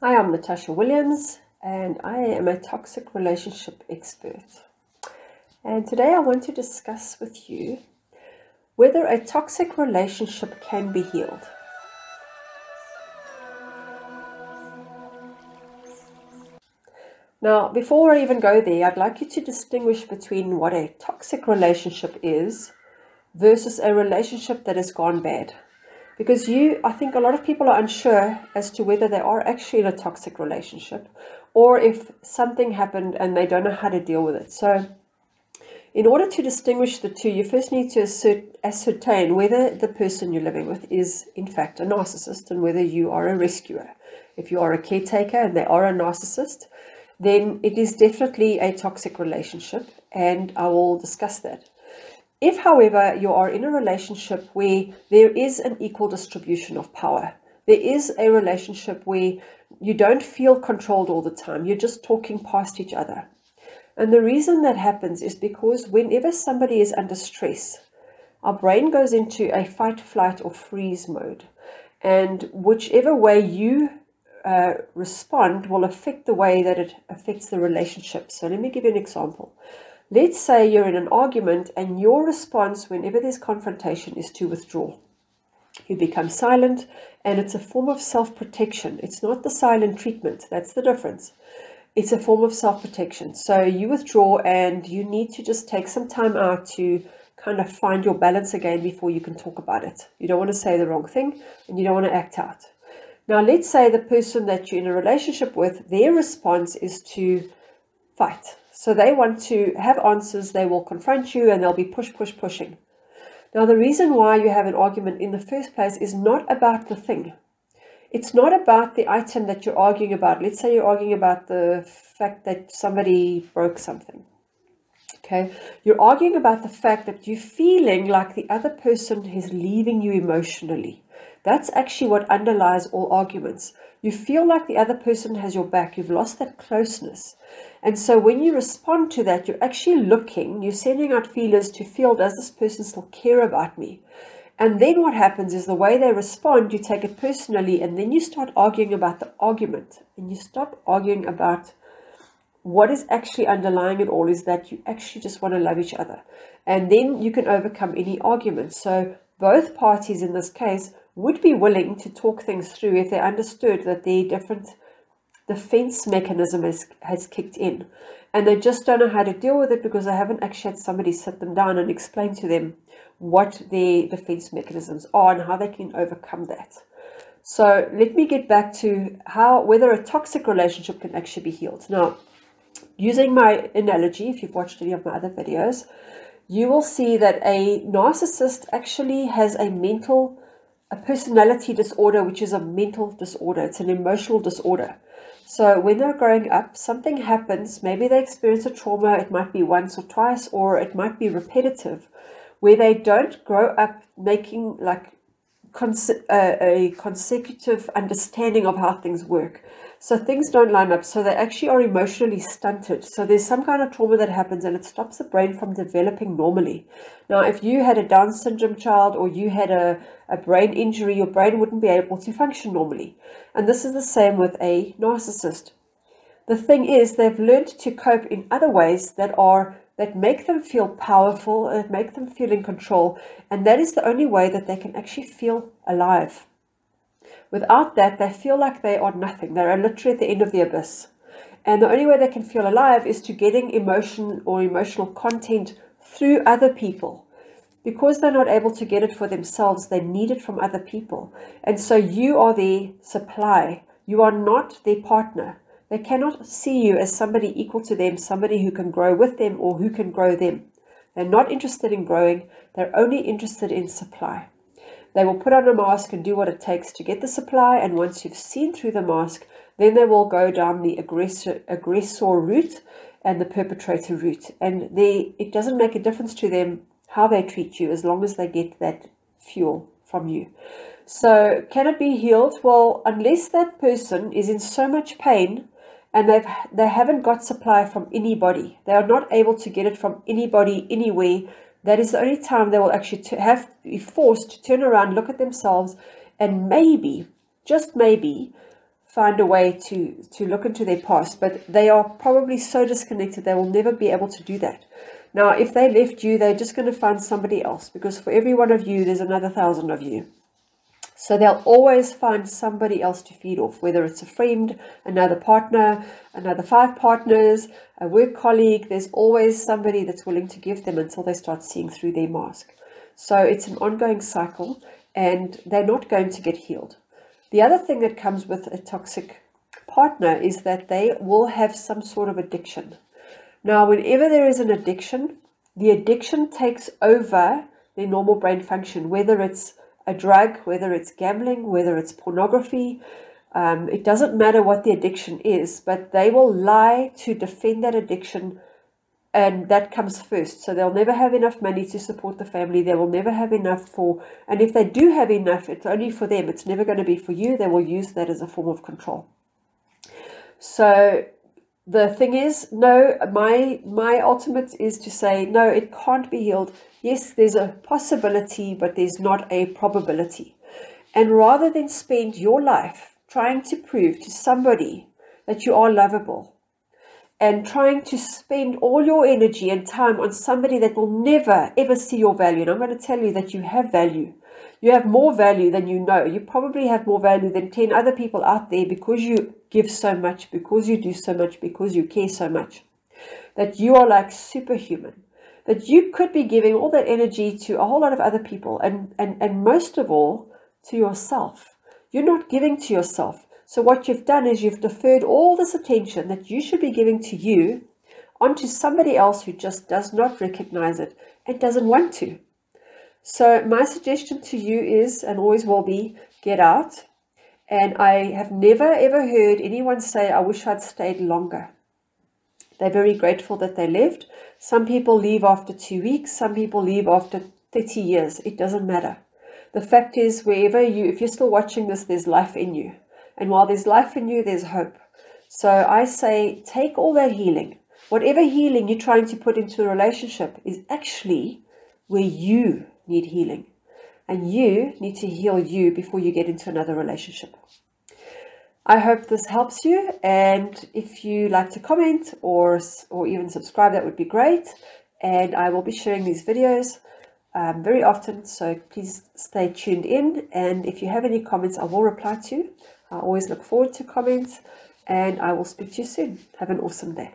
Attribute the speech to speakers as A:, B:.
A: Hi, I'm Natasha Williams, and I am a toxic relationship expert. And today I want to discuss with you whether a toxic relationship can be healed. Now, before I even go there, I'd like you to distinguish between what a toxic relationship is versus a relationship that has gone bad because you i think a lot of people are unsure as to whether they are actually in a toxic relationship or if something happened and they don't know how to deal with it. So in order to distinguish the two you first need to ascertain whether the person you're living with is in fact a narcissist and whether you are a rescuer. If you are a caretaker and they are a narcissist then it is definitely a toxic relationship and i will discuss that if, however, you are in a relationship where there is an equal distribution of power, there is a relationship where you don't feel controlled all the time, you're just talking past each other. And the reason that happens is because whenever somebody is under stress, our brain goes into a fight, flight, or freeze mode. And whichever way you uh, respond will affect the way that it affects the relationship. So, let me give you an example. Let's say you're in an argument and your response whenever there's confrontation is to withdraw. You become silent and it's a form of self protection. It's not the silent treatment, that's the difference. It's a form of self protection. So you withdraw and you need to just take some time out to kind of find your balance again before you can talk about it. You don't want to say the wrong thing and you don't want to act out. Now, let's say the person that you're in a relationship with, their response is to fight. So they want to have answers, they will confront you, and they'll be push, push, pushing. Now, the reason why you have an argument in the first place is not about the thing. It's not about the item that you're arguing about. Let's say you're arguing about the fact that somebody broke something. Okay, you're arguing about the fact that you're feeling like the other person is leaving you emotionally. That's actually what underlies all arguments. You feel like the other person has your back. You've lost that closeness. And so when you respond to that, you're actually looking, you're sending out feelers to feel, does this person still care about me? And then what happens is the way they respond, you take it personally, and then you start arguing about the argument. And you stop arguing about what is actually underlying it all is that you actually just want to love each other. And then you can overcome any argument. So both parties in this case would be willing to talk things through if they understood that their different defense mechanism has, has kicked in. And they just don't know how to deal with it because they haven't actually had somebody sit them down and explain to them what their defense mechanisms are and how they can overcome that. So let me get back to how whether a toxic relationship can actually be healed. Now, using my analogy, if you've watched any of my other videos, you will see that a narcissist actually has a mental a personality disorder, which is a mental disorder, it's an emotional disorder. So when they're growing up, something happens, maybe they experience a trauma, it might be once or twice, or it might be repetitive, where they don't grow up making like cons- uh, a consecutive understanding of how things work. So things don't line up. So they actually are emotionally stunted. So there's some kind of trauma that happens and it stops the brain from developing normally. Now, if you had a Down syndrome child or you had a, a brain injury, your brain wouldn't be able to function normally. And this is the same with a narcissist. The thing is, they've learned to cope in other ways that are that make them feel powerful, that make them feel in control, and that is the only way that they can actually feel alive. Without that, they feel like they are nothing. They're literally at the end of the abyss. And the only way they can feel alive is to getting emotion or emotional content through other people. Because they're not able to get it for themselves, they need it from other people. And so you are their supply. You are not their partner. They cannot see you as somebody equal to them, somebody who can grow with them or who can grow them. They're not interested in growing, they're only interested in supply. They will put on a mask and do what it takes to get the supply, and once you've seen through the mask, then they will go down the aggressor, aggressor route and the perpetrator route. And they, it doesn't make a difference to them how they treat you as long as they get that fuel from you. So, can it be healed? Well, unless that person is in so much pain and they've they haven't got supply from anybody, they are not able to get it from anybody anywhere that is the only time they will actually have to be forced to turn around, look at themselves, and maybe, just maybe, find a way to to look into their past, but they are probably so disconnected they will never be able to do that. Now, if they left you, they're just going to find somebody else because for every one of you, there's another thousand of you. So they'll always find somebody else to feed off, whether it's a friend, another partner, another five partners, a work colleague. There's always somebody that's willing to give them until they start seeing through their mask. So it's an ongoing cycle and they're not going to get healed. The other thing that comes with a toxic partner is that they will have some sort of addiction. Now, whenever there is an addiction, the addiction takes over their normal brain function, whether it's a drug, whether it's gambling, whether it's pornography. Um, it doesn't matter what the addiction is, but they will lie to defend that addiction, and that comes first. So they'll never have enough money to support the family. They will never have enough for, and if they do have enough, it's only for them. It's never going to be for you. They will use that as a form of control. So the thing is, no, my my ultimate is to say no, it can't be healed. Yes, there's a possibility, but there's not a probability. And rather than spend your life trying to prove to somebody that you are lovable and trying to spend all your energy and time on somebody that will never ever see your value, and I'm going to tell you that you have value. You have more value than you know. You probably have more value than 10 other people out there because you give so much, because you do so much, because you care so much. That you are like superhuman. That you could be giving all that energy to a whole lot of other people and, and, and most of all to yourself. You're not giving to yourself. So, what you've done is you've deferred all this attention that you should be giving to you onto somebody else who just does not recognize it and doesn't want to. So, my suggestion to you is, and always will be, get out, and I have never ever heard anyone say, I wish I'd stayed longer. They're very grateful that they left. Some people leave after two weeks, some people leave after 30 years. It doesn't matter. The fact is, wherever you, if you're still watching this, there's life in you. And while there's life in you, there's hope. So I say, take all that healing. Whatever healing you're trying to put into a relationship is actually where you need healing and you need to heal you before you get into another relationship. I hope this helps you, and if you like to comment or or even subscribe, that would be great. And I will be sharing these videos um, very often, so please stay tuned in. And if you have any comments, I will reply to. You. I always look forward to comments, and I will speak to you soon. Have an awesome day.